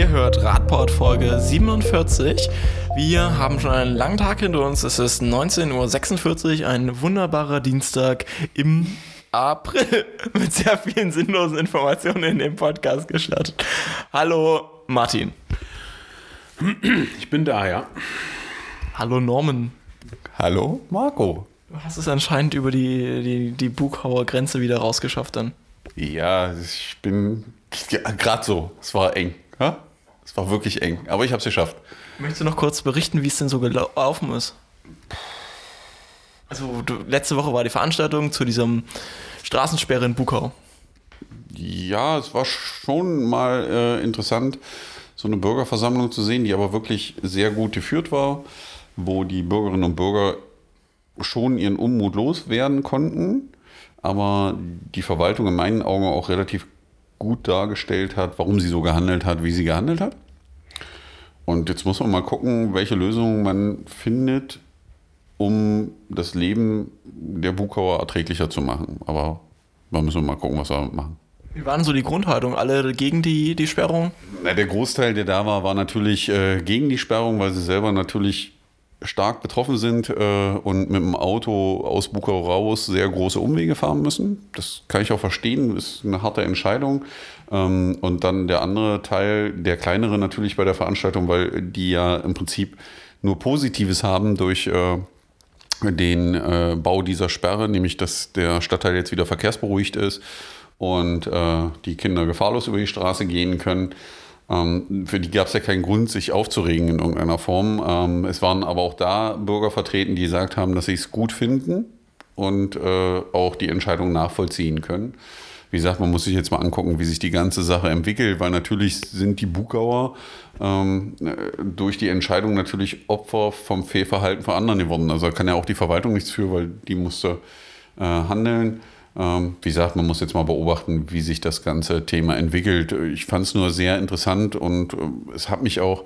Ihr hört Radport Folge 47. Wir haben schon einen langen Tag hinter uns. Es ist 19.46 Uhr, ein wunderbarer Dienstag im April mit sehr vielen sinnlosen Informationen in dem Podcast gestartet. Hallo Martin. Ich bin da, ja. Hallo Norman. Hallo Marco. Du hast es anscheinend über die, die, die Buchauer Grenze wieder rausgeschafft dann. Ja, ich bin ja, gerade so. Es war eng. Ja? Es war wirklich eng. Aber ich habe es geschafft. Möchtest du noch kurz berichten, wie es denn so gelaufen ist? Also, du, letzte Woche war die Veranstaltung zu diesem Straßensperre in Bukau. Ja, es war schon mal äh, interessant, so eine Bürgerversammlung zu sehen, die aber wirklich sehr gut geführt war, wo die Bürgerinnen und Bürger schon ihren Unmut loswerden konnten, aber die Verwaltung in meinen Augen auch relativ gut dargestellt hat, warum sie so gehandelt hat, wie sie gehandelt hat. Und jetzt muss man mal gucken, welche Lösungen man findet, um das Leben der Bukauer erträglicher zu machen. Aber da müssen wir mal gucken, was wir machen. Wie waren so die Grundhaltung? Alle gegen die, die Sperrung? Na, der Großteil, der da war, war natürlich äh, gegen die Sperrung, weil sie selber natürlich stark betroffen sind äh, und mit dem Auto aus Bukau raus sehr große Umwege fahren müssen. Das kann ich auch verstehen, ist eine harte Entscheidung. Ähm, und dann der andere Teil, der kleinere natürlich bei der Veranstaltung, weil die ja im Prinzip nur Positives haben durch äh, den äh, Bau dieser Sperre, nämlich dass der Stadtteil jetzt wieder verkehrsberuhigt ist und äh, die Kinder gefahrlos über die Straße gehen können. Ähm, für die gab es ja keinen Grund, sich aufzuregen in irgendeiner Form. Ähm, es waren aber auch da Bürger vertreten, die gesagt haben, dass sie es gut finden und äh, auch die Entscheidung nachvollziehen können. Wie gesagt, man muss sich jetzt mal angucken, wie sich die ganze Sache entwickelt, weil natürlich sind die Bukauer ähm, durch die Entscheidung natürlich Opfer vom Fehlverhalten von anderen geworden. Also da kann ja auch die Verwaltung nichts für, weil die musste äh, handeln. Ähm, wie gesagt, man muss jetzt mal beobachten, wie sich das ganze Thema entwickelt. Ich fand es nur sehr interessant und äh, es hat mich auch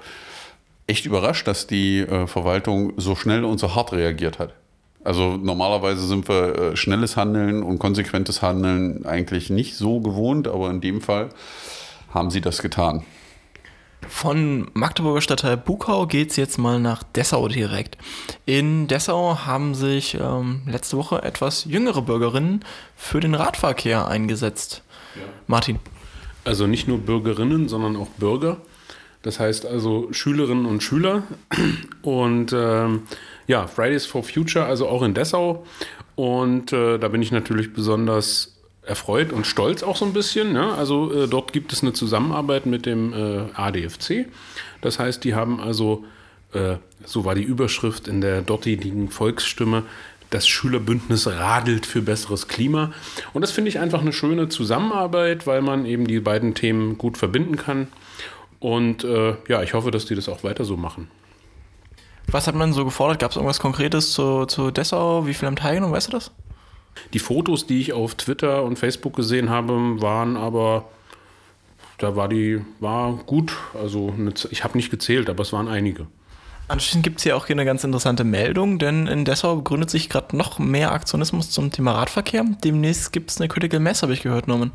echt überrascht, dass die äh, Verwaltung so schnell und so hart reagiert hat. Also normalerweise sind wir äh, schnelles Handeln und konsequentes Handeln eigentlich nicht so gewohnt, aber in dem Fall haben sie das getan. Von Magdeburger Stadtteil Bukau geht es jetzt mal nach Dessau direkt. In Dessau haben sich ähm, letzte Woche etwas jüngere Bürgerinnen für den Radverkehr eingesetzt. Ja. Martin. Also nicht nur Bürgerinnen, sondern auch Bürger. Das heißt also Schülerinnen und Schüler. Und ähm, ja, Fridays for Future, also auch in Dessau. Und äh, da bin ich natürlich besonders erfreut und stolz auch so ein bisschen. Ne? Also äh, dort gibt es eine Zusammenarbeit mit dem äh, ADFC. Das heißt, die haben also, äh, so war die Überschrift in der dortigen Volksstimme, das Schülerbündnis radelt für besseres Klima. Und das finde ich einfach eine schöne Zusammenarbeit, weil man eben die beiden Themen gut verbinden kann. Und äh, ja, ich hoffe, dass die das auch weiter so machen. Was hat man so gefordert? Gab es irgendwas Konkretes zu, zu Dessau? Wie viel haben teilgenommen? Weißt du das? Die Fotos, die ich auf Twitter und Facebook gesehen habe, waren aber, da war die, war gut. Also eine, ich habe nicht gezählt, aber es waren einige. Anschließend gibt es hier auch hier eine ganz interessante Meldung, denn in Dessau gründet sich gerade noch mehr Aktionismus zum Thema Radverkehr. Demnächst gibt es eine Critical Mass, habe ich gehört, Norman.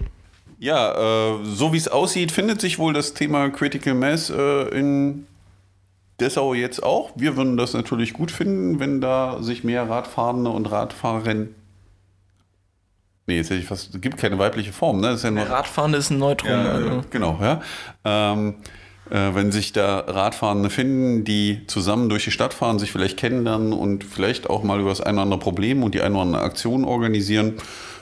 Ja, äh, so wie es aussieht, findet sich wohl das Thema Critical Mass äh, in Dessau jetzt auch. Wir würden das natürlich gut finden, wenn da sich mehr Radfahrende und Radfahrerinnen Nee, jetzt hätte ich fast, es gibt keine weibliche Form, ne? Das ist ja nur, Radfahrende ist ein Neutrum. Ja, also. Genau, ja. Ähm, äh, wenn sich da Radfahrende finden, die zusammen durch die Stadt fahren, sich vielleicht kennenlernen und vielleicht auch mal über das ein oder andere Problem und die eine oder andere Aktion organisieren,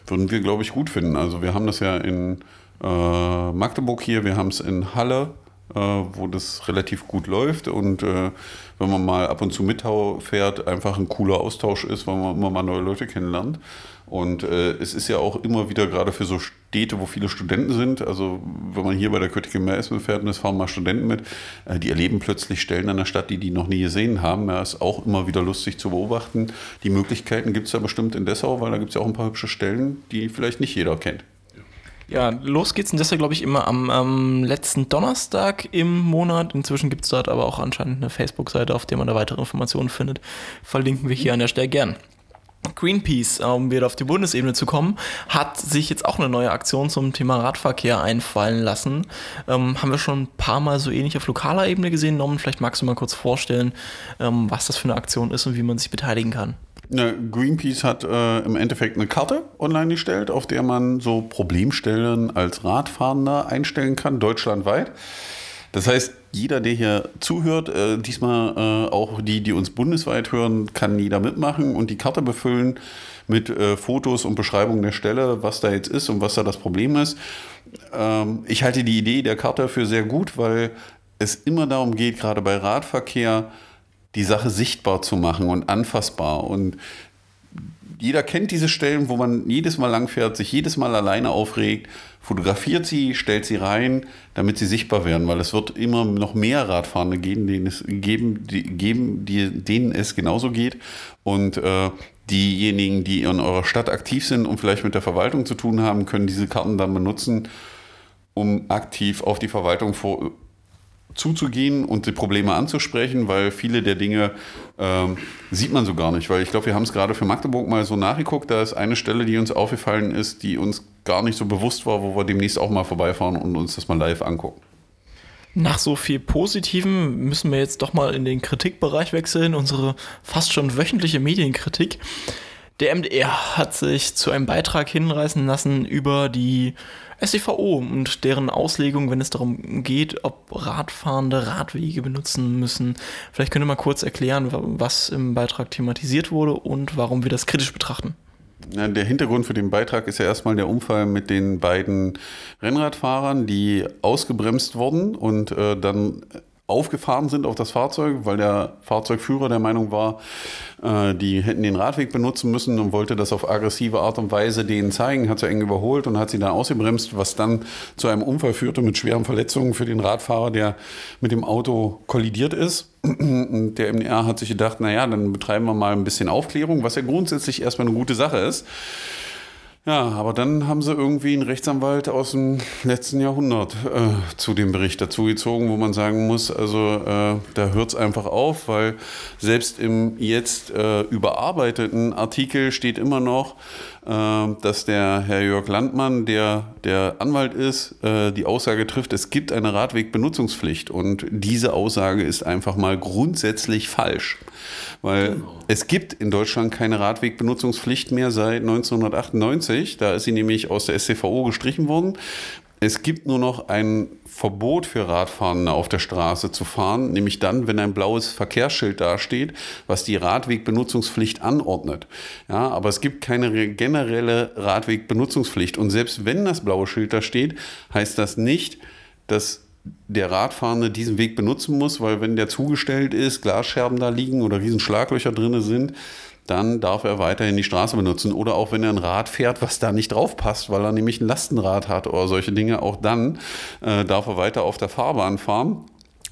würden wir, glaube ich, gut finden. Also wir haben das ja in äh, Magdeburg hier, wir haben es in Halle, wo das relativ gut läuft und äh, wenn man mal ab und zu mitfährt, einfach ein cooler Austausch ist, weil man immer mal neue Leute kennenlernt. Und äh, es ist ja auch immer wieder gerade für so Städte, wo viele Studenten sind, also wenn man hier bei der Critical Mass fährt und es fahren mal Studenten mit, äh, die erleben plötzlich Stellen an der Stadt, die die noch nie gesehen haben. Ja, ist auch immer wieder lustig zu beobachten. Die Möglichkeiten gibt es ja bestimmt in Dessau, weil da gibt es ja auch ein paar hübsche Stellen, die vielleicht nicht jeder kennt. Ja, los geht's in Dessau, glaube ich, immer am, am, letzten Donnerstag im Monat. Inzwischen gibt es dort aber auch anscheinend eine Facebook-Seite, auf der man da weitere Informationen findet. Verlinken wir hier an der Stelle gern. Greenpeace, um wieder auf die Bundesebene zu kommen, hat sich jetzt auch eine neue Aktion zum Thema Radverkehr einfallen lassen. Ähm, haben wir schon ein paar Mal so ähnlich auf lokaler Ebene gesehen. Norman, vielleicht magst du mal kurz vorstellen, ähm, was das für eine Aktion ist und wie man sich beteiligen kann. Greenpeace hat äh, im Endeffekt eine Karte online gestellt, auf der man so Problemstellen als Radfahrender einstellen kann, deutschlandweit. Das heißt, jeder, der hier zuhört, äh, diesmal äh, auch die, die uns bundesweit hören, kann jeder mitmachen und die Karte befüllen mit äh, Fotos und Beschreibung der Stelle, was da jetzt ist und was da das Problem ist. Ähm, ich halte die Idee der Karte für sehr gut, weil es immer darum geht, gerade bei Radverkehr, die Sache sichtbar zu machen und anfassbar. Und jeder kennt diese Stellen, wo man jedes Mal langfährt, sich jedes Mal alleine aufregt, fotografiert sie, stellt sie rein, damit sie sichtbar werden, weil es wird immer noch mehr Radfahrende geben, denen es, geben, die, geben, die, denen es genauso geht. Und äh, diejenigen, die in eurer Stadt aktiv sind und vielleicht mit der Verwaltung zu tun haben, können diese Karten dann benutzen, um aktiv auf die Verwaltung vor, zuzugehen und die Probleme anzusprechen, weil viele der Dinge ähm, sieht man so gar nicht. Weil ich glaube, wir haben es gerade für Magdeburg mal so nachgeguckt. Da ist eine Stelle, die uns aufgefallen ist, die uns gar nicht so bewusst war, wo wir demnächst auch mal vorbeifahren und uns das mal live angucken. Nach so viel Positivem müssen wir jetzt doch mal in den Kritikbereich wechseln, unsere fast schon wöchentliche Medienkritik. Der MDR hat sich zu einem Beitrag hinreißen lassen über die SCVO und deren Auslegung, wenn es darum geht, ob Radfahrende Radwege benutzen müssen. Vielleicht könnt ihr mal kurz erklären, was im Beitrag thematisiert wurde und warum wir das kritisch betrachten. Der Hintergrund für den Beitrag ist ja erstmal der Unfall mit den beiden Rennradfahrern, die ausgebremst wurden und äh, dann aufgefahren sind auf das Fahrzeug, weil der Fahrzeugführer der Meinung war, äh, die hätten den Radweg benutzen müssen und wollte das auf aggressive Art und Weise denen zeigen, hat sie eng überholt und hat sie dann ausgebremst, was dann zu einem Unfall führte mit schweren Verletzungen für den Radfahrer, der mit dem Auto kollidiert ist. Der MDR hat sich gedacht, naja, dann betreiben wir mal ein bisschen Aufklärung, was ja grundsätzlich erstmal eine gute Sache ist. Ja, aber dann haben sie irgendwie einen Rechtsanwalt aus dem letzten Jahrhundert äh, zu dem Bericht dazugezogen, wo man sagen muss, also äh, da hört es einfach auf, weil selbst im jetzt äh, überarbeiteten Artikel steht immer noch, dass der Herr Jörg Landmann, der der Anwalt ist, äh, die Aussage trifft, es gibt eine Radwegbenutzungspflicht und diese Aussage ist einfach mal grundsätzlich falsch. Weil genau. es gibt in Deutschland keine Radwegbenutzungspflicht mehr seit 1998. Da ist sie nämlich aus der SCVO gestrichen worden. Es gibt nur noch ein Verbot für Radfahrende auf der Straße zu fahren, nämlich dann, wenn ein blaues Verkehrsschild dasteht, was die Radwegbenutzungspflicht anordnet. Ja, aber es gibt keine generelle Radwegbenutzungspflicht. Und selbst wenn das blaue Schild da steht, heißt das nicht, dass der Radfahrende diesen Weg benutzen muss, weil wenn der zugestellt ist, Glasscherben da liegen oder riesen Schlaglöcher drin sind, dann darf er weiterhin die Straße benutzen. Oder auch wenn er ein Rad fährt, was da nicht drauf passt, weil er nämlich ein Lastenrad hat oder solche Dinge, auch dann äh, darf er weiter auf der Fahrbahn fahren.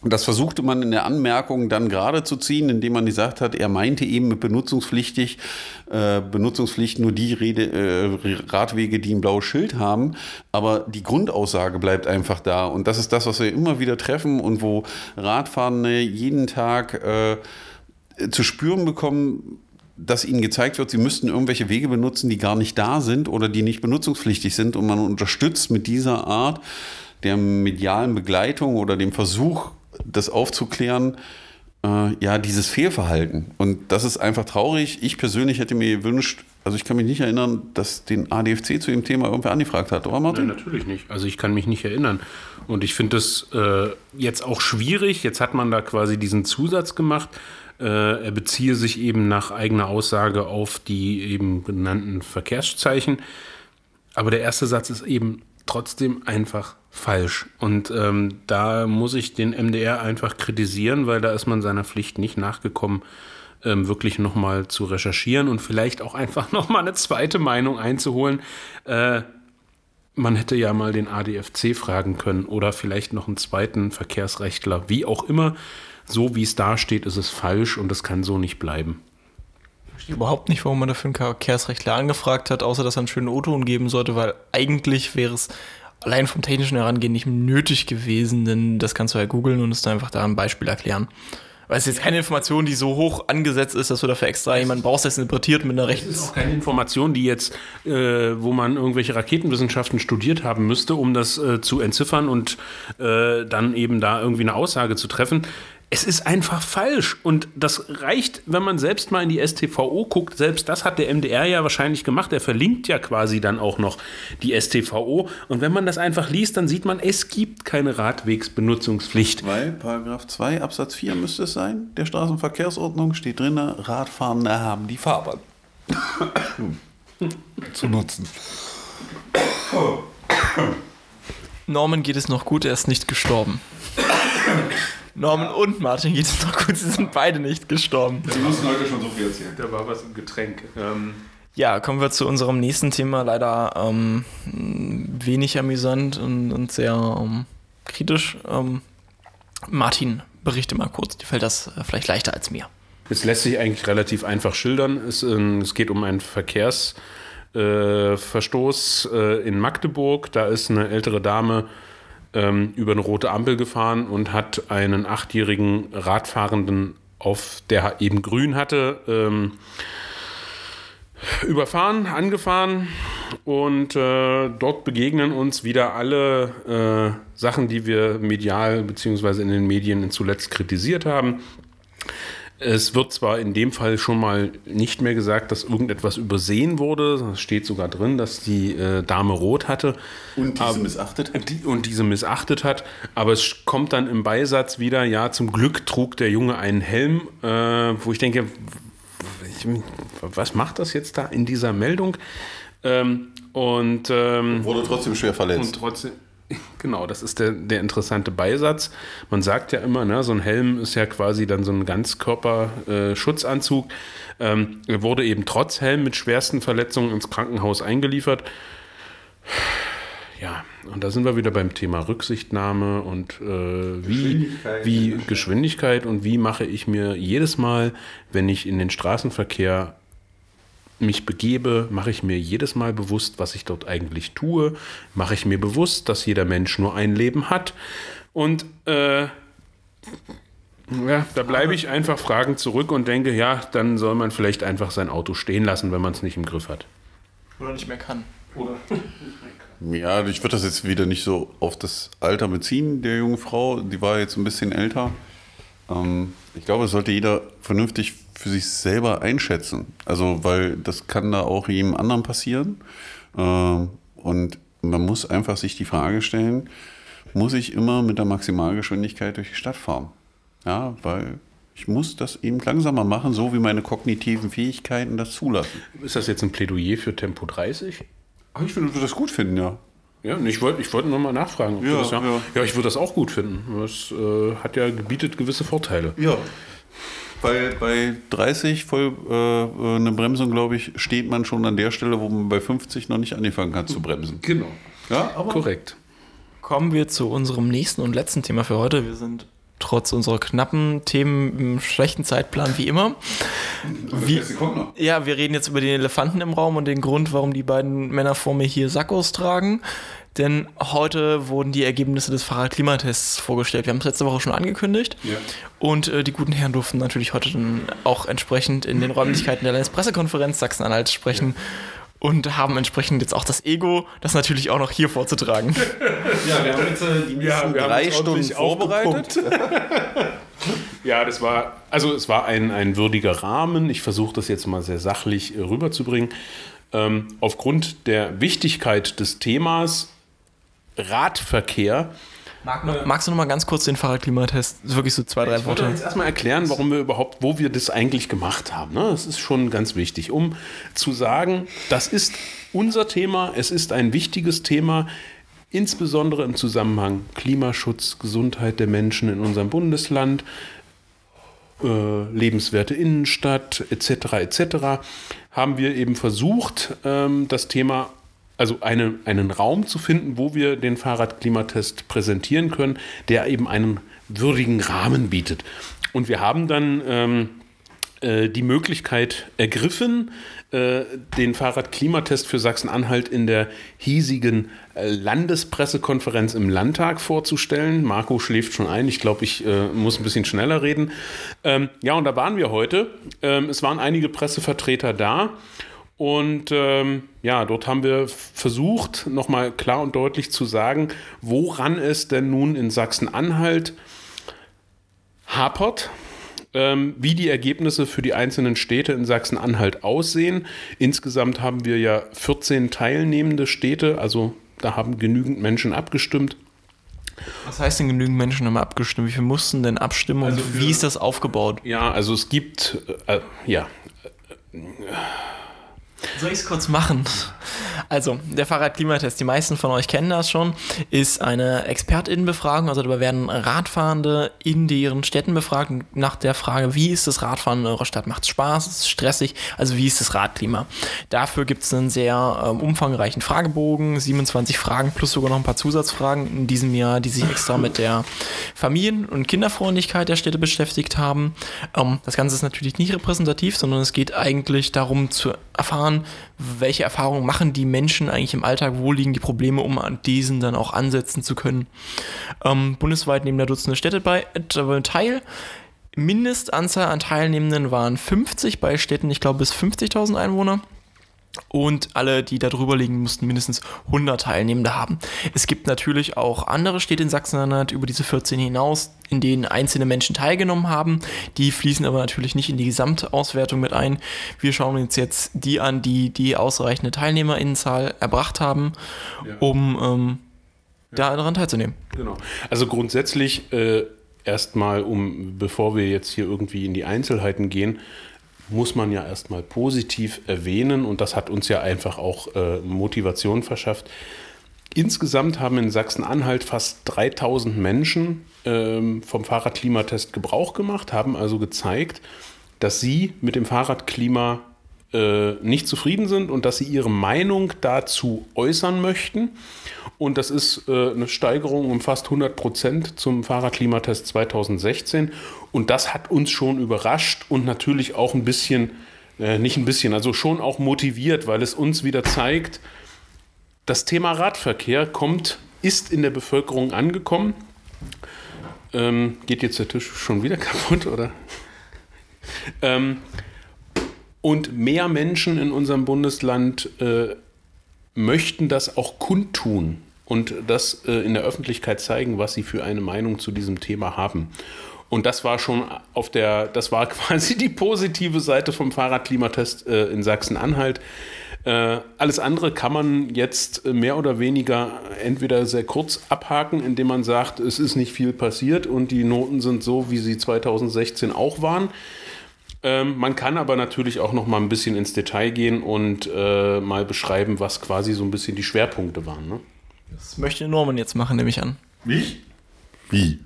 Und das versuchte man in der Anmerkung dann gerade zu ziehen, indem man gesagt hat, er meinte eben mit benutzungspflichtig, äh, Benutzungspflicht nur die Rede, äh, Radwege, die ein blaues Schild haben. Aber die Grundaussage bleibt einfach da. Und das ist das, was wir immer wieder treffen und wo Radfahrende jeden Tag äh, zu spüren bekommen, dass ihnen gezeigt wird, sie müssten irgendwelche Wege benutzen, die gar nicht da sind oder die nicht benutzungspflichtig sind. Und man unterstützt mit dieser Art der medialen Begleitung oder dem Versuch, das aufzuklären, äh, ja, dieses Fehlverhalten. Und das ist einfach traurig. Ich persönlich hätte mir gewünscht, also ich kann mich nicht erinnern, dass den ADFC zu dem Thema irgendwer angefragt hat, oder Martin? Nein, natürlich nicht. Also ich kann mich nicht erinnern. Und ich finde das äh, jetzt auch schwierig. Jetzt hat man da quasi diesen Zusatz gemacht er beziehe sich eben nach eigener Aussage auf die eben genannten Verkehrszeichen. Aber der erste Satz ist eben trotzdem einfach falsch. Und ähm, da muss ich den MDR einfach kritisieren, weil da ist man seiner Pflicht nicht nachgekommen, ähm, wirklich nochmal zu recherchieren und vielleicht auch einfach nochmal eine zweite Meinung einzuholen. Äh, man hätte ja mal den ADFC fragen können oder vielleicht noch einen zweiten Verkehrsrechtler, wie auch immer so wie es da steht, ist es falsch und es kann so nicht bleiben. Ich verstehe überhaupt nicht, warum man dafür einen Verkehrsrechtler angefragt hat, außer dass er einen schönen O-Ton geben sollte, weil eigentlich wäre es allein vom technischen Herangehen nicht nötig gewesen, denn das kannst du ja googeln und es dann einfach da ein Beispiel erklären. Weil es ist jetzt keine Information, die so hoch angesetzt ist, dass du dafür extra jemanden brauchst, der es interpretiert mit einer Das ist Rechts... auch keine Information, die jetzt, äh, wo man irgendwelche Raketenwissenschaften studiert haben müsste, um das äh, zu entziffern und äh, dann eben da irgendwie eine Aussage zu treffen. Es ist einfach falsch und das reicht, wenn man selbst mal in die STVO guckt. Selbst das hat der MDR ja wahrscheinlich gemacht. Er verlinkt ja quasi dann auch noch die STVO und wenn man das einfach liest, dann sieht man, es gibt keine Radwegsbenutzungspflicht. Weil Paragraph 2 Absatz 4 müsste es sein, der Straßenverkehrsordnung steht drin, Radfahrende haben die Fahrbahn zu nutzen. Norman geht es noch gut, er ist nicht gestorben. Norman und Martin geht es noch gut, sie sind beide nicht gestorben. Wir mussten heute schon so viel erzählen. Da war was im Getränk. Ähm, Ja, kommen wir zu unserem nächsten Thema. Leider ähm, wenig amüsant und, und sehr ähm, kritisch. Ähm, Martin, berichte mal kurz. Dir fällt das äh, vielleicht leichter als mir. Es lässt sich eigentlich relativ einfach schildern. Es, ähm, es geht um einen Verkehrsverstoß äh, äh, in Magdeburg. Da ist eine ältere Dame ähm, über eine rote Ampel gefahren und hat einen achtjährigen Radfahrenden, auf der eben grün hatte, ähm, überfahren, angefahren und äh, dort begegnen uns wieder alle äh, Sachen, die wir medial bzw. in den Medien zuletzt kritisiert haben. Es wird zwar in dem Fall schon mal nicht mehr gesagt, dass irgendetwas übersehen wurde. Es steht sogar drin, dass die äh, Dame rot hatte. Und diese Aber- missachtet? Die, und diese missachtet hat. Aber es kommt dann im Beisatz wieder, ja, zum Glück trug der Junge einen Helm, äh, wo ich denke, ich, was macht das jetzt da in dieser Meldung? Ähm, und ähm, Wurde trotzdem schwer und verletzt. trotzdem, genau, das ist der, der interessante Beisatz. Man sagt ja immer, ne, so ein Helm ist ja quasi dann so ein Ganzkörper-Schutzanzug. Ähm, er wurde eben trotz Helm mit schwersten Verletzungen ins Krankenhaus eingeliefert. Ja, und da sind wir wieder beim Thema Rücksichtnahme und äh, wie, Geschwindigkeit. wie Geschwindigkeit und wie mache ich mir jedes Mal, wenn ich in den Straßenverkehr mich begebe, mache ich mir jedes Mal bewusst, was ich dort eigentlich tue. Mache ich mir bewusst, dass jeder Mensch nur ein Leben hat. Und äh, ja, da bleibe ich einfach fragend zurück und denke, ja, dann soll man vielleicht einfach sein Auto stehen lassen, wenn man es nicht im Griff hat. Oder nicht mehr kann. Ja, ich würde das jetzt wieder nicht so auf das Alter beziehen, der jungen Frau. Die war jetzt ein bisschen älter. Ähm, ich glaube, das sollte jeder vernünftig für sich selber einschätzen. Also, weil das kann da auch jedem anderen passieren. Ähm, und man muss einfach sich die Frage stellen, muss ich immer mit der Maximalgeschwindigkeit durch die Stadt fahren? Ja, weil ich muss das eben langsamer machen, so wie meine kognitiven Fähigkeiten das zulassen. Ist das jetzt ein Plädoyer für Tempo 30? Ach, ich würde das gut finden, ja. Ja, ich wollte ich wollte nur mal nachfragen. Ja, das, ja, ja. ja, ich würde das auch gut finden. Das äh, hat ja bietet gewisse Vorteile. Ja. Bei, bei 30 voll äh, eine Bremsung, glaube ich, steht man schon an der Stelle, wo man bei 50 noch nicht angefangen hat zu bremsen. Genau. Ja, aber Korrekt. Kommen wir zu unserem nächsten und letzten Thema für heute. Wir sind trotz unserer knappen Themen im schlechten Zeitplan wie immer. Wie, kommt noch. ja, wir reden jetzt über den Elefanten im Raum und den Grund, warum die beiden Männer vor mir hier Sackos tragen. Denn heute wurden die Ergebnisse des Fahrradklimatests vorgestellt. Wir haben es letzte Woche schon angekündigt. Ja. Und äh, die guten Herren durften natürlich heute dann auch entsprechend in den Räumlichkeiten der Landespressekonferenz Sachsen-Anhalt sprechen. Und haben entsprechend jetzt auch das Ego, das natürlich auch noch hier vorzutragen. Ja, wir haben jetzt äh, die Ja, wir haben drei Stunden vorbereitet. Ja, das war, also es war ein, ein würdiger Rahmen. Ich versuche das jetzt mal sehr sachlich äh, rüberzubringen. Ähm, aufgrund der Wichtigkeit des Themas Radverkehr Magst du noch mal ganz kurz den Fahrradklimatest? Wirklich so zwei, drei Ich Worte. jetzt erstmal erklären, warum wir überhaupt, wo wir das eigentlich gemacht haben. Ne? Das ist schon ganz wichtig, um zu sagen, das ist unser Thema, es ist ein wichtiges Thema, insbesondere im Zusammenhang Klimaschutz, Gesundheit der Menschen in unserem Bundesland, äh, lebenswerte Innenstadt etc. etc. haben wir eben versucht, ähm, das Thema also eine, einen Raum zu finden, wo wir den Fahrradklimatest präsentieren können, der eben einen würdigen Rahmen bietet. Und wir haben dann ähm, äh, die Möglichkeit ergriffen, äh, den Fahrradklimatest für Sachsen-Anhalt in der hiesigen äh, Landespressekonferenz im Landtag vorzustellen. Marco schläft schon ein. Ich glaube, ich äh, muss ein bisschen schneller reden. Ähm, ja, und da waren wir heute. Ähm, es waren einige Pressevertreter da. Und ähm, ja, dort haben wir versucht, nochmal klar und deutlich zu sagen, woran es denn nun in Sachsen-Anhalt hapert, ähm, wie die Ergebnisse für die einzelnen Städte in Sachsen-Anhalt aussehen. Insgesamt haben wir ja 14 teilnehmende Städte, also da haben genügend Menschen abgestimmt. Was heißt denn genügend Menschen haben abgestimmt? Wie viele mussten denn abstimmen und Also wie ist das aufgebaut? Ja, also es gibt, äh, ja, Soll ich es kurz machen? Also, der Fahrradklimatest, die meisten von euch kennen das schon, ist eine ExpertInnenbefragung. Also, dabei werden Radfahrende in deren Städten befragt nach der Frage, wie ist das Radfahren in eurer Stadt? Macht es Spaß? Ist es stressig? Also, wie ist das Radklima? Dafür gibt es einen sehr ähm, umfangreichen Fragebogen, 27 Fragen plus sogar noch ein paar Zusatzfragen in diesem Jahr, die sich extra mit der Familien- und Kinderfreundlichkeit der Städte beschäftigt haben. Ähm, das Ganze ist natürlich nicht repräsentativ, sondern es geht eigentlich darum zu erfahren, welche Erfahrungen machen die Menschen eigentlich im Alltag, wo liegen die Probleme, um an diesen dann auch ansetzen zu können. Ähm, bundesweit nehmen da Dutzende Städte bei, äh, teil. Mindestanzahl an Teilnehmenden waren 50 bei Städten, ich glaube, bis 50.000 Einwohner. Und alle, die da drüber liegen, mussten mindestens 100 Teilnehmende haben. Es gibt natürlich auch andere Städte in Sachsen-Anhalt über diese 14 hinaus, in denen einzelne Menschen teilgenommen haben. Die fließen aber natürlich nicht in die Gesamtauswertung mit ein. Wir schauen uns jetzt die an, die die ausreichende Teilnehmerinnenzahl erbracht haben, um ähm, daran teilzunehmen. Genau. Also grundsätzlich äh, erstmal, um bevor wir jetzt hier irgendwie in die Einzelheiten gehen, muss man ja erstmal positiv erwähnen und das hat uns ja einfach auch äh, Motivation verschafft. Insgesamt haben in Sachsen-Anhalt fast 3000 Menschen ähm, vom Fahrradklimatest Gebrauch gemacht, haben also gezeigt, dass sie mit dem Fahrradklima äh, nicht zufrieden sind und dass sie ihre Meinung dazu äußern möchten. Und das ist äh, eine Steigerung um fast 100 Prozent zum Fahrradklimatest 2016. Und das hat uns schon überrascht und natürlich auch ein bisschen, äh, nicht ein bisschen, also schon auch motiviert, weil es uns wieder zeigt, das Thema Radverkehr kommt, ist in der Bevölkerung angekommen. Ähm, geht jetzt der Tisch schon wieder kaputt, oder? ähm, und mehr Menschen in unserem Bundesland äh, möchten das auch kundtun und das äh, in der Öffentlichkeit zeigen, was sie für eine Meinung zu diesem Thema haben. Und das war schon auf der, das war quasi die positive Seite vom Fahrradklimatest äh, in Sachsen-Anhalt. Äh, alles andere kann man jetzt äh, mehr oder weniger entweder sehr kurz abhaken, indem man sagt, es ist nicht viel passiert und die Noten sind so, wie sie 2016 auch waren. Ähm, man kann aber natürlich auch noch mal ein bisschen ins Detail gehen und äh, mal beschreiben, was quasi so ein bisschen die Schwerpunkte waren. Ne? Das möchte Norman jetzt machen, nehme ich an. Wie? Wie?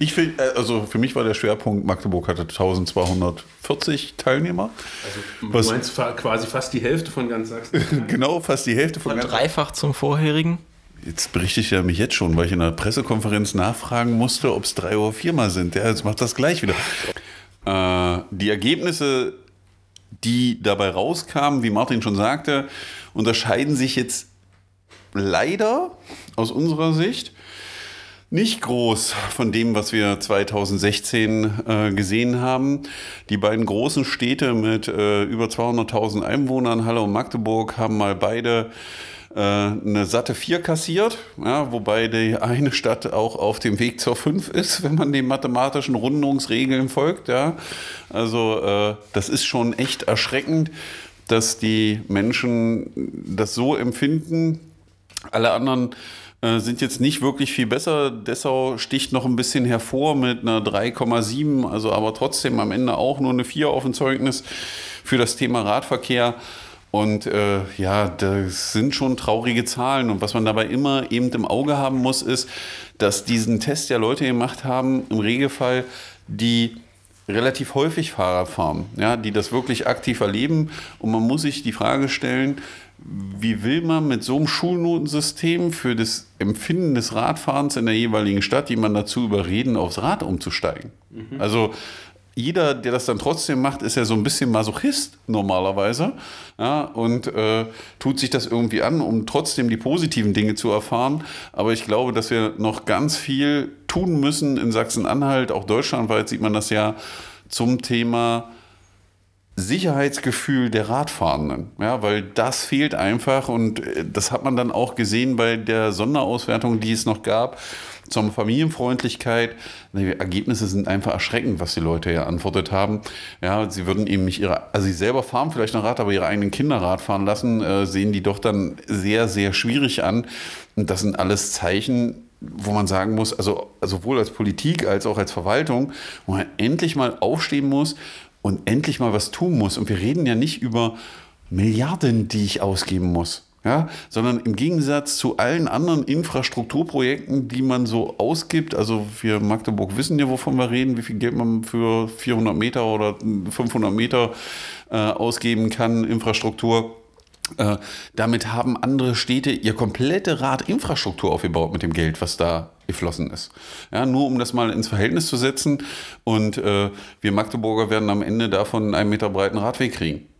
Ich find, äh, also für mich war der Schwerpunkt, Magdeburg hatte 1240 Teilnehmer. Du Was- meinst quasi fast die Hälfte von ganz Sachsen. Genau, fast die Hälfte von ganz Dreifach zum vorherigen. Jetzt berichte ich ja mich jetzt schon, weil ich in der Pressekonferenz nachfragen musste, ob es drei oder viermal sind. Ja, jetzt macht das gleich wieder. Äh, die Ergebnisse, die dabei rauskamen, wie Martin schon sagte, unterscheiden sich jetzt leider aus unserer Sicht nicht groß von dem, was wir 2016 äh, gesehen haben. Die beiden großen Städte mit äh, über 200.000 Einwohnern, Halle und Magdeburg, haben mal beide eine satte 4 kassiert, ja, wobei die eine Stadt auch auf dem Weg zur 5 ist, wenn man den mathematischen Rundungsregeln folgt. Ja. Also äh, das ist schon echt erschreckend, dass die Menschen das so empfinden. Alle anderen äh, sind jetzt nicht wirklich viel besser. Dessau sticht noch ein bisschen hervor mit einer 3,7, also aber trotzdem am Ende auch nur eine 4 auf dem Zeugnis für das Thema Radverkehr. Und äh, ja, das sind schon traurige Zahlen. Und was man dabei immer eben im Auge haben muss, ist, dass diesen Test ja Leute gemacht haben, im Regelfall, die relativ häufig Fahrrad fahren, ja, die das wirklich aktiv erleben. Und man muss sich die Frage stellen, wie will man mit so einem Schulnotensystem für das Empfinden des Radfahrens in der jeweiligen Stadt jemanden dazu überreden, aufs Rad umzusteigen? Also jeder, der das dann trotzdem macht, ist ja so ein bisschen Masochist normalerweise ja, und äh, tut sich das irgendwie an, um trotzdem die positiven Dinge zu erfahren. Aber ich glaube, dass wir noch ganz viel tun müssen in Sachsen-Anhalt, auch deutschlandweit sieht man das ja zum Thema Sicherheitsgefühl der Radfahrenden, ja, weil das fehlt einfach und äh, das hat man dann auch gesehen bei der Sonderauswertung, die es noch gab zur Familienfreundlichkeit. Die Ergebnisse sind einfach erschreckend, was die Leute hier antwortet haben. Ja, sie würden eben nicht ihre, also sie selber fahren vielleicht noch Rad, aber ihre eigenen Kinder Rad fahren lassen, äh, sehen die doch dann sehr, sehr schwierig an. Und das sind alles Zeichen, wo man sagen muss, also sowohl als Politik als auch als Verwaltung, wo man endlich mal aufstehen muss und endlich mal was tun muss. Und wir reden ja nicht über Milliarden, die ich ausgeben muss. Ja, sondern im Gegensatz zu allen anderen Infrastrukturprojekten, die man so ausgibt, also wir Magdeburg wissen ja, wovon wir reden, wie viel Geld man für 400 Meter oder 500 Meter äh, ausgeben kann, Infrastruktur. Äh, damit haben andere Städte ihr komplette Radinfrastruktur aufgebaut mit dem Geld, was da geflossen ist. Ja, nur um das mal ins Verhältnis zu setzen. Und äh, wir Magdeburger werden am Ende davon einen Meter breiten Radweg kriegen.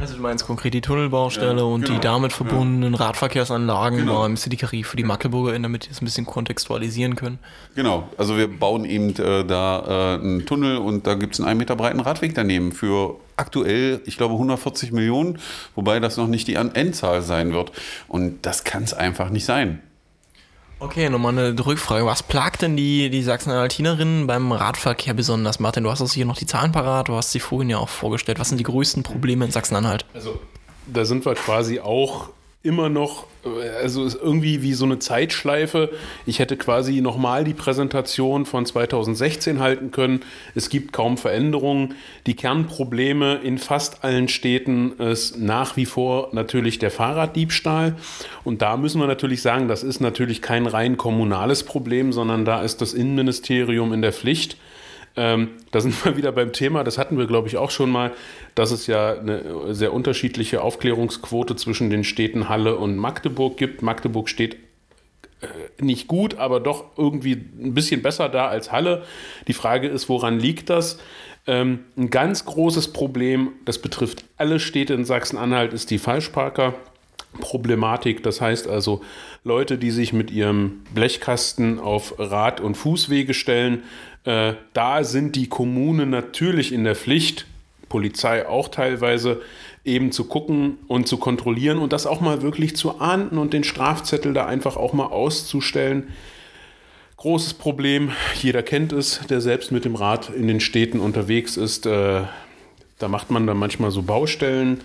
Also du meinst konkret die Tunnelbaustelle ja, und genau. die damit verbundenen ja. Radverkehrsanlagen genau. im City für die MagdeburgerInnen, damit die es ein bisschen kontextualisieren können. Genau, also wir bauen eben äh, da äh, einen Tunnel und da gibt es einen 1 Meter breiten Radweg daneben für aktuell, ich glaube, 140 Millionen, wobei das noch nicht die Endzahl sein wird. Und das kann es einfach nicht sein. Okay, nochmal eine Rückfrage. Was plagt denn die, die Sachsen-Anhaltinerinnen beim Radverkehr besonders? Martin, du hast uns hier noch die Zahlen parat, du hast sie vorhin ja auch vorgestellt. Was sind die größten Probleme in Sachsen-Anhalt? Also, da sind wir quasi auch immer noch, also ist irgendwie wie so eine Zeitschleife. Ich hätte quasi nochmal die Präsentation von 2016 halten können. Es gibt kaum Veränderungen. Die Kernprobleme in fast allen Städten ist nach wie vor natürlich der Fahrraddiebstahl. Und da müssen wir natürlich sagen, das ist natürlich kein rein kommunales Problem, sondern da ist das Innenministerium in der Pflicht ähm, da sind wir wieder beim Thema, das hatten wir, glaube ich, auch schon mal, dass es ja eine sehr unterschiedliche Aufklärungsquote zwischen den Städten Halle und Magdeburg gibt. Magdeburg steht äh, nicht gut, aber doch irgendwie ein bisschen besser da als Halle. Die Frage ist, woran liegt das? Ähm, ein ganz großes Problem, das betrifft alle Städte in Sachsen-Anhalt, ist die Falschparker. Problematik. Das heißt also Leute, die sich mit ihrem Blechkasten auf Rad- und Fußwege stellen, äh, da sind die Kommunen natürlich in der Pflicht, Polizei auch teilweise, eben zu gucken und zu kontrollieren und das auch mal wirklich zu ahnden und den Strafzettel da einfach auch mal auszustellen. Großes Problem, jeder kennt es, der selbst mit dem Rad in den Städten unterwegs ist. Äh, da macht man dann manchmal so Baustellen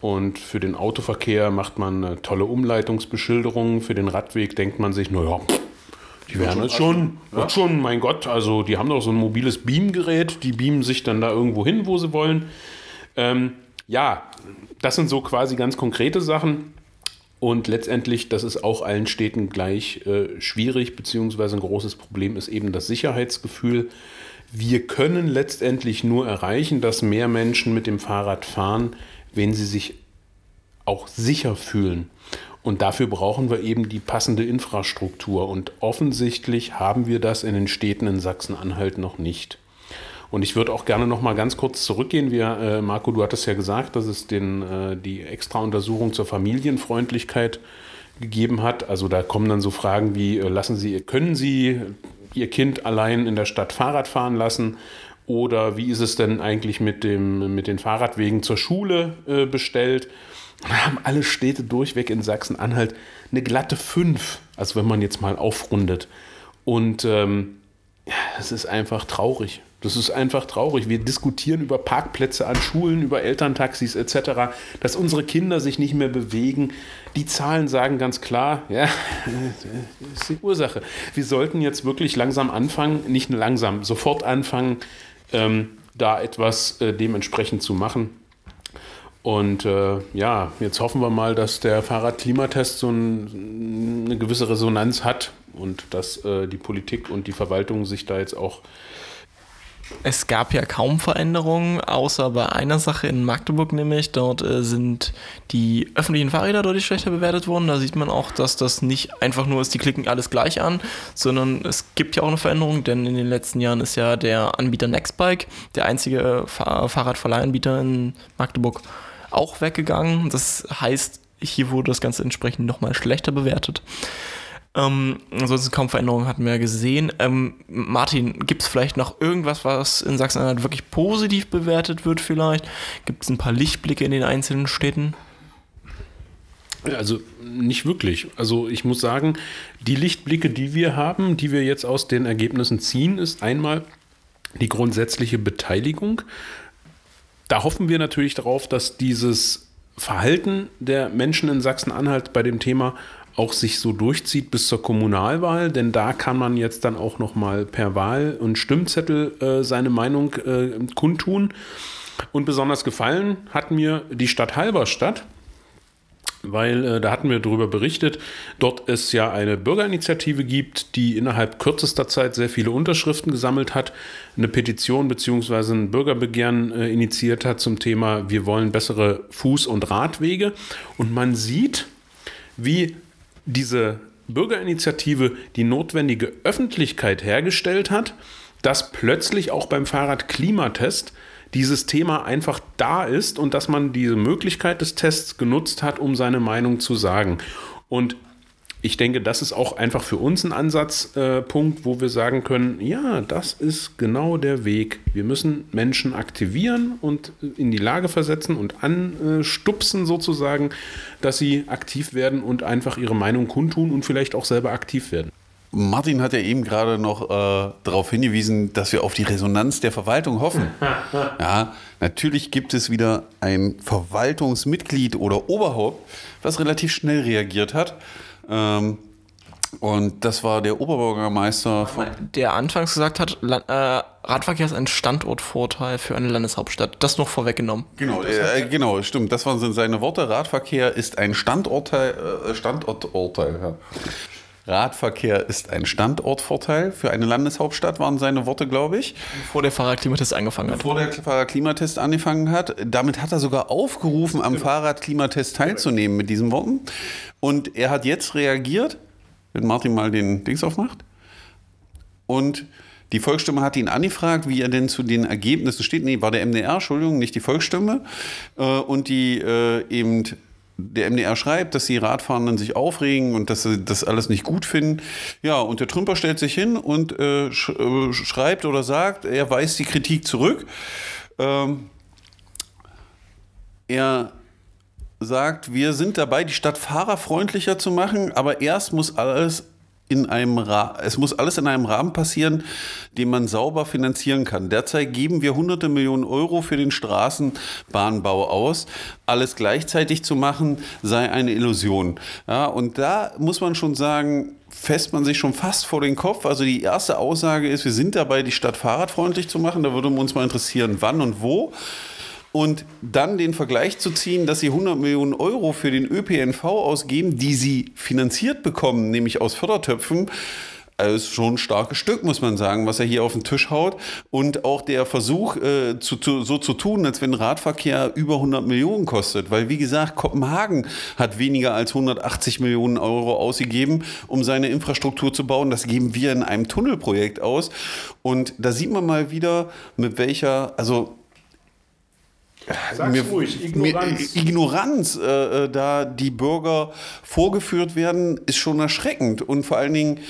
und für den Autoverkehr macht man tolle Umleitungsbeschilderungen. Für den Radweg denkt man sich, naja, die werden es schon, ja. schon, mein Gott, also die haben doch so ein mobiles Beamgerät, die beamen sich dann da irgendwo hin, wo sie wollen. Ähm, ja, das sind so quasi ganz konkrete Sachen. Und letztendlich, das ist auch allen Städten gleich äh, schwierig, beziehungsweise ein großes Problem ist eben das Sicherheitsgefühl. Wir können letztendlich nur erreichen, dass mehr Menschen mit dem Fahrrad fahren, wenn sie sich auch sicher fühlen. Und dafür brauchen wir eben die passende Infrastruktur. Und offensichtlich haben wir das in den Städten in Sachsen-Anhalt noch nicht. Und ich würde auch gerne noch mal ganz kurz zurückgehen. Wir, äh, Marco, du hattest ja gesagt, dass es den, äh, die Extra-Untersuchung zur Familienfreundlichkeit gegeben hat. Also da kommen dann so Fragen wie, äh, lassen Sie, können Sie Ihr Kind allein in der Stadt Fahrrad fahren lassen? Oder wie ist es denn eigentlich mit, dem, mit den Fahrradwegen zur Schule äh, bestellt? Haben alle Städte durchweg in Sachsen-Anhalt eine glatte 5, also wenn man jetzt mal aufrundet. Und ähm, ja, das ist einfach traurig. Das ist einfach traurig. Wir diskutieren über Parkplätze an Schulen, über Elterntaxis etc., dass unsere Kinder sich nicht mehr bewegen. Die Zahlen sagen ganz klar, ja, das ist die Ursache. Wir sollten jetzt wirklich langsam anfangen, nicht langsam, sofort anfangen, ähm, da etwas äh, dementsprechend zu machen. Und äh, ja, jetzt hoffen wir mal, dass der Fahrradklimatest so ein, eine gewisse Resonanz hat und dass äh, die Politik und die Verwaltung sich da jetzt auch Es gab ja kaum Veränderungen, außer bei einer Sache in Magdeburg, nämlich dort äh, sind die öffentlichen Fahrräder deutlich schlechter bewertet worden. Da sieht man auch, dass das nicht einfach nur ist, die klicken alles gleich an, sondern es gibt ja auch eine Veränderung, denn in den letzten Jahren ist ja der Anbieter Nextbike, der einzige Fahr Fahrradverleihanbieter in Magdeburg, auch weggegangen. Das heißt, hier wurde das Ganze entsprechend nochmal schlechter bewertet. Ähm, ansonsten kaum Veränderungen hatten wir ja gesehen. Ähm, Martin, gibt es vielleicht noch irgendwas, was in Sachsen-Anhalt wirklich positiv bewertet wird vielleicht? Gibt es ein paar Lichtblicke in den einzelnen Städten? Also nicht wirklich. Also ich muss sagen, die Lichtblicke, die wir haben, die wir jetzt aus den Ergebnissen ziehen, ist einmal die grundsätzliche Beteiligung. Da hoffen wir natürlich darauf, dass dieses Verhalten der Menschen in Sachsen-Anhalt bei dem Thema auch sich so durchzieht bis zur Kommunalwahl, denn da kann man jetzt dann auch noch mal per Wahl und Stimmzettel äh, seine Meinung äh, kundtun. Und besonders gefallen hat mir die Stadt Halberstadt, weil äh, da hatten wir darüber berichtet, dort es ja eine Bürgerinitiative gibt, die innerhalb kürzester Zeit sehr viele Unterschriften gesammelt hat, eine Petition bzw. ein Bürgerbegehren äh, initiiert hat zum Thema, wir wollen bessere Fuß- und Radwege. Und man sieht, wie diese Bürgerinitiative die notwendige Öffentlichkeit hergestellt hat, dass plötzlich auch beim Fahrradklimatest dieses Thema einfach da ist und dass man diese Möglichkeit des Tests genutzt hat, um seine Meinung zu sagen. Und ich denke, das ist auch einfach für uns ein Ansatzpunkt, äh, wo wir sagen können, ja, das ist genau der Weg. Wir müssen Menschen aktivieren und in die Lage versetzen und anstupsen sozusagen, dass sie aktiv werden und einfach ihre Meinung kundtun und vielleicht auch selber aktiv werden. Martin hat ja eben gerade noch äh, darauf hingewiesen, dass wir auf die Resonanz der Verwaltung hoffen. ja, natürlich gibt es wieder ein Verwaltungsmitglied oder Oberhaupt, was relativ schnell reagiert hat. Ähm, und das war der Oberbürgermeister von. Der anfangs gesagt hat, äh, Radverkehr ist ein Standortvorteil für eine Landeshauptstadt. Das noch vorweggenommen. Genau, äh, genau, stimmt. Das waren seine Worte. Radverkehr ist ein Standortteil, äh, Standorturteil. Ja. Radverkehr ist ein Standortvorteil für eine Landeshauptstadt, waren seine Worte, glaube ich. Bevor der Fahrradklimatest angefangen hat. Bevor der Fahrradklimatest angefangen hat. Damit hat er sogar aufgerufen, am Fahrradklimatest teilzunehmen mit diesen Worten. Und er hat jetzt reagiert, wenn Martin mal den Dings aufmacht. Und die Volksstimme hat ihn angefragt, wie er denn zu den Ergebnissen steht. Nee, war der MDR, Entschuldigung, nicht die Volksstimme. Äh, und die äh, eben der MDR schreibt, dass die Radfahrenden sich aufregen und dass sie das alles nicht gut finden. Ja, und der Trümper stellt sich hin und äh, sch äh, schreibt oder sagt, er weist die Kritik zurück. Ähm, er sagt, wir sind dabei, die Stadt fahrerfreundlicher zu machen, aber erst muss alles in einem Ra es muss alles in einem Rahmen passieren, den man sauber finanzieren kann. Derzeit geben wir hunderte Millionen Euro für den Straßenbahnbau aus. Alles gleichzeitig zu machen, sei eine Illusion. Ja, und da muss man schon sagen, fässt man sich schon fast vor den Kopf. Also die erste Aussage ist, wir sind dabei, die Stadt fahrradfreundlich zu machen. Da würde uns mal interessieren, wann und wo. Und dann den Vergleich zu ziehen, dass sie 100 Millionen Euro für den ÖPNV ausgeben, die sie finanziert bekommen, nämlich aus Fördertöpfen, also ist schon ein starkes Stück, muss man sagen, was er hier auf den Tisch haut. Und auch der Versuch, äh, zu, zu, so zu tun, als wenn Radverkehr über 100 Millionen kostet. Weil, wie gesagt, Kopenhagen hat weniger als 180 Millionen Euro ausgegeben, um seine Infrastruktur zu bauen. Das geben wir in einem Tunnelprojekt aus. Und da sieht man mal wieder, mit welcher, also Sag's mir, ruhig, Ignoranz. Mir, Ignoranz, äh, äh, da die Bürger vorgeführt werden, ist schon erschreckend. Und vor allen Dingen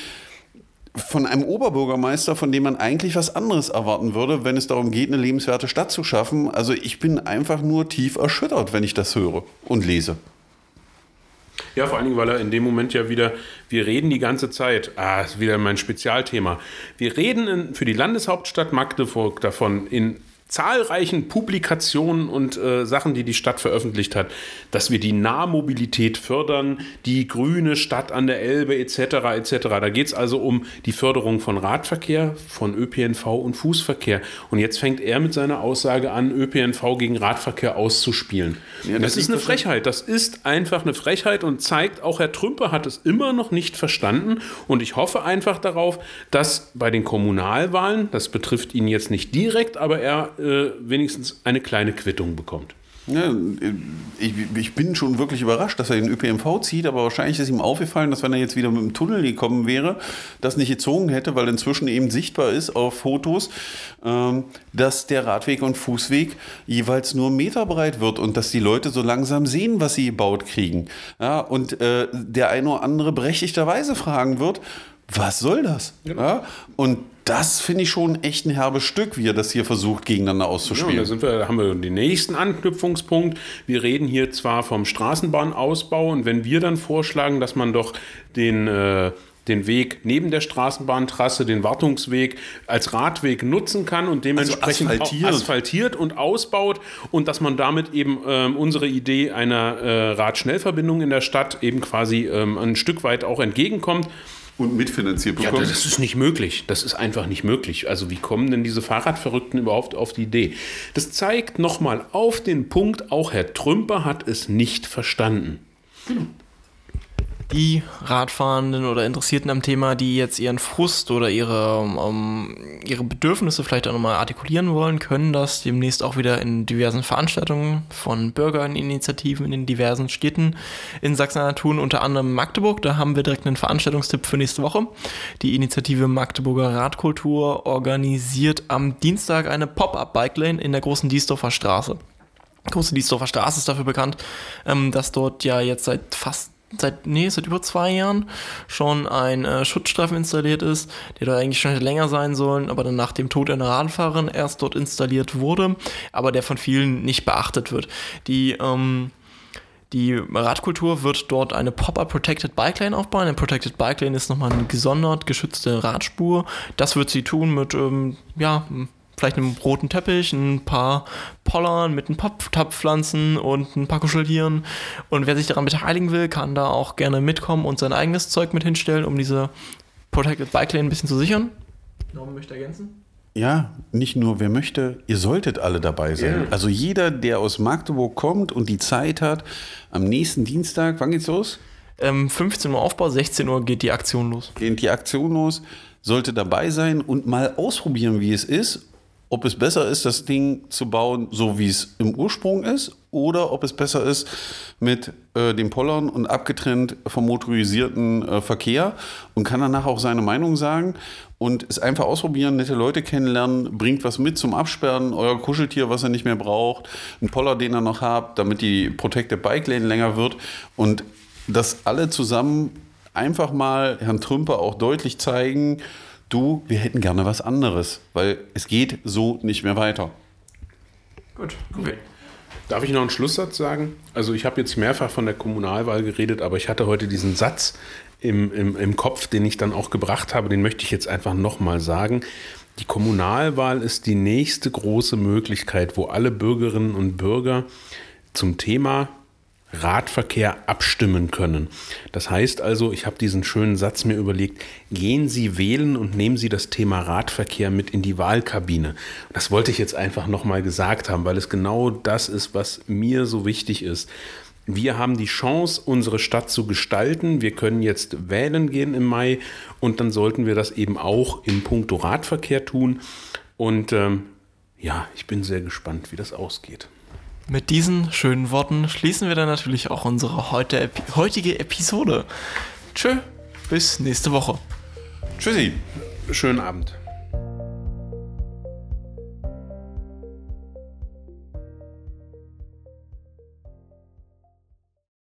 von einem Oberbürgermeister, von dem man eigentlich was anderes erwarten würde, wenn es darum geht, eine lebenswerte Stadt zu schaffen. Also ich bin einfach nur tief erschüttert, wenn ich das höre und lese. Ja, vor allen Dingen, weil er in dem Moment ja wieder, wir reden die ganze Zeit, ah, ist wieder mein Spezialthema. Wir reden in, für die Landeshauptstadt Magdeburg davon, in zahlreichen Publikationen und äh, Sachen, die die Stadt veröffentlicht hat, dass wir die Nahmobilität fördern, die grüne Stadt an der Elbe etc. etc. Da geht es also um die Förderung von Radverkehr, von ÖPNV und Fußverkehr. Und jetzt fängt er mit seiner Aussage an, ÖPNV gegen Radverkehr auszuspielen. Ja, das, das ist eine Frechheit. Das ist einfach eine Frechheit und zeigt, auch Herr Trümper hat es immer noch nicht verstanden. Und ich hoffe einfach darauf, dass bei den Kommunalwahlen, das betrifft ihn jetzt nicht direkt, aber er äh, wenigstens eine kleine Quittung bekommt. Ja, ich, ich, bin schon wirklich überrascht, dass er den ÖPNV zieht, aber wahrscheinlich ist ihm aufgefallen, dass wenn er jetzt wieder mit dem Tunnel gekommen wäre, das nicht gezogen hätte, weil inzwischen eben sichtbar ist auf Fotos, ähm, dass der Radweg und Fußweg jeweils nur Meter breit wird und dass die Leute so langsam sehen, was sie gebaut kriegen. Ja, und äh, der eine oder andere berechtigterweise fragen wird, was soll das? Ja? Und das finde ich schon echt ein herbes Stück, wie er das hier versucht, gegeneinander auszuspielen. Ja, da, sind wir, da haben wir den nächsten Anknüpfungspunkt. Wir reden hier zwar vom Straßenbahnausbau und wenn wir dann vorschlagen, dass man doch den äh, den Weg neben der Straßenbahntrasse, den Wartungsweg als Radweg nutzen kann und dementsprechend also asphaltiert. asphaltiert. und ausbaut und dass man damit eben ähm, unsere Idee einer äh, Radschnellverbindung in der Stadt eben quasi ähm, ein Stück weit auch entgegenkommt und mitfinanziert bekommen. Ja, das ist nicht möglich. Das ist einfach nicht möglich. Also wie kommen denn diese Fahrradverrückten überhaupt auf die Idee? Das zeigt nochmal auf den Punkt, auch Herr Trümper hat es nicht verstanden. Genau die Radfahrenden oder Interessierten am Thema, die jetzt ihren Frust oder ihre, um, ihre Bedürfnisse vielleicht auch nochmal artikulieren wollen, können das demnächst auch wieder in diversen Veranstaltungen von Bürgerinitiativen in den diversen Städten in Sachsen tun, unter anderem Magdeburg. Da haben wir direkt einen Veranstaltungstipp für nächste Woche. Die Initiative Magdeburger Radkultur organisiert am Dienstag eine Pop-Up-Bike-Lane in der großen Diesdorfer Straße. Große Diesdorfer Straße ist dafür bekannt, ähm, dass dort ja jetzt seit fast seit, nee, seit über zwei Jahren schon ein äh, Schutzstreifen installiert ist, der da eigentlich schon hätte länger sein sollen, aber dann nach dem Tod einer Radfahrerin erst dort installiert wurde, aber der von vielen nicht beachtet wird. Die, ähm, die Radkultur wird dort eine Pop-Up Protected Bike Lane aufbauen. Eine Protected Bike Lane ist nochmal eine gesondert geschützte Radspur. Das wird sie tun mit, ähm, ja, vielleicht einem roten Teppich, ein paar Pollern mit ein paar Tapfpflanzen und ein paar Kuscheltieren. Und wer sich daran beteiligen will, kann da auch gerne mitkommen und sein eigenes Zeug mit hinstellen, um diese Protected Bike Lane ein bisschen zu sichern. Norman möchte ergänzen? Ja, nicht nur wer möchte, ihr solltet alle dabei sein. Yeah. Also jeder, der aus Magdeburg kommt und die Zeit hat, am nächsten Dienstag, wann geht's los? Ähm, 15 Uhr Aufbau, 16 Uhr geht die Aktion los. Geht die Aktion los, sollte dabei sein und mal ausprobieren, wie es ist ob es besser ist, das Ding zu bauen, so wie es im Ursprung ist, oder ob es besser ist mit äh, den Pollern und abgetrennt vom motorisierten äh, Verkehr und kann danach auch seine Meinung sagen und es einfach ausprobieren, nette Leute kennenlernen, bringt was mit zum Absperren, euer Kuscheltier, was ihr nicht mehr braucht, einen Poller, den ihr noch habt, damit die Protected Bike Lane länger wird und das alle zusammen einfach mal Herrn Trümper auch deutlich zeigen, du, wir hätten gerne was anderes, weil es geht so nicht mehr weiter. Gut. Okay. Darf ich noch einen Schlusssatz sagen? Also ich habe jetzt mehrfach von der Kommunalwahl geredet, aber ich hatte heute diesen Satz im, im, im Kopf, den ich dann auch gebracht habe, den möchte ich jetzt einfach nochmal sagen. Die Kommunalwahl ist die nächste große Möglichkeit, wo alle Bürgerinnen und Bürger zum Thema Radverkehr abstimmen können. Das heißt also, ich habe diesen schönen Satz mir überlegt, gehen Sie wählen und nehmen Sie das Thema Radverkehr mit in die Wahlkabine. Das wollte ich jetzt einfach nochmal gesagt haben, weil es genau das ist, was mir so wichtig ist. Wir haben die Chance, unsere Stadt zu gestalten. Wir können jetzt wählen gehen im Mai und dann sollten wir das eben auch im Punkto Radverkehr tun. Und ähm, ja, ich bin sehr gespannt, wie das ausgeht. Mit diesen schönen Worten schließen wir dann natürlich auch unsere heute, heutige Episode. Tschö, bis nächste Woche. Tschüssi. Schönen Abend.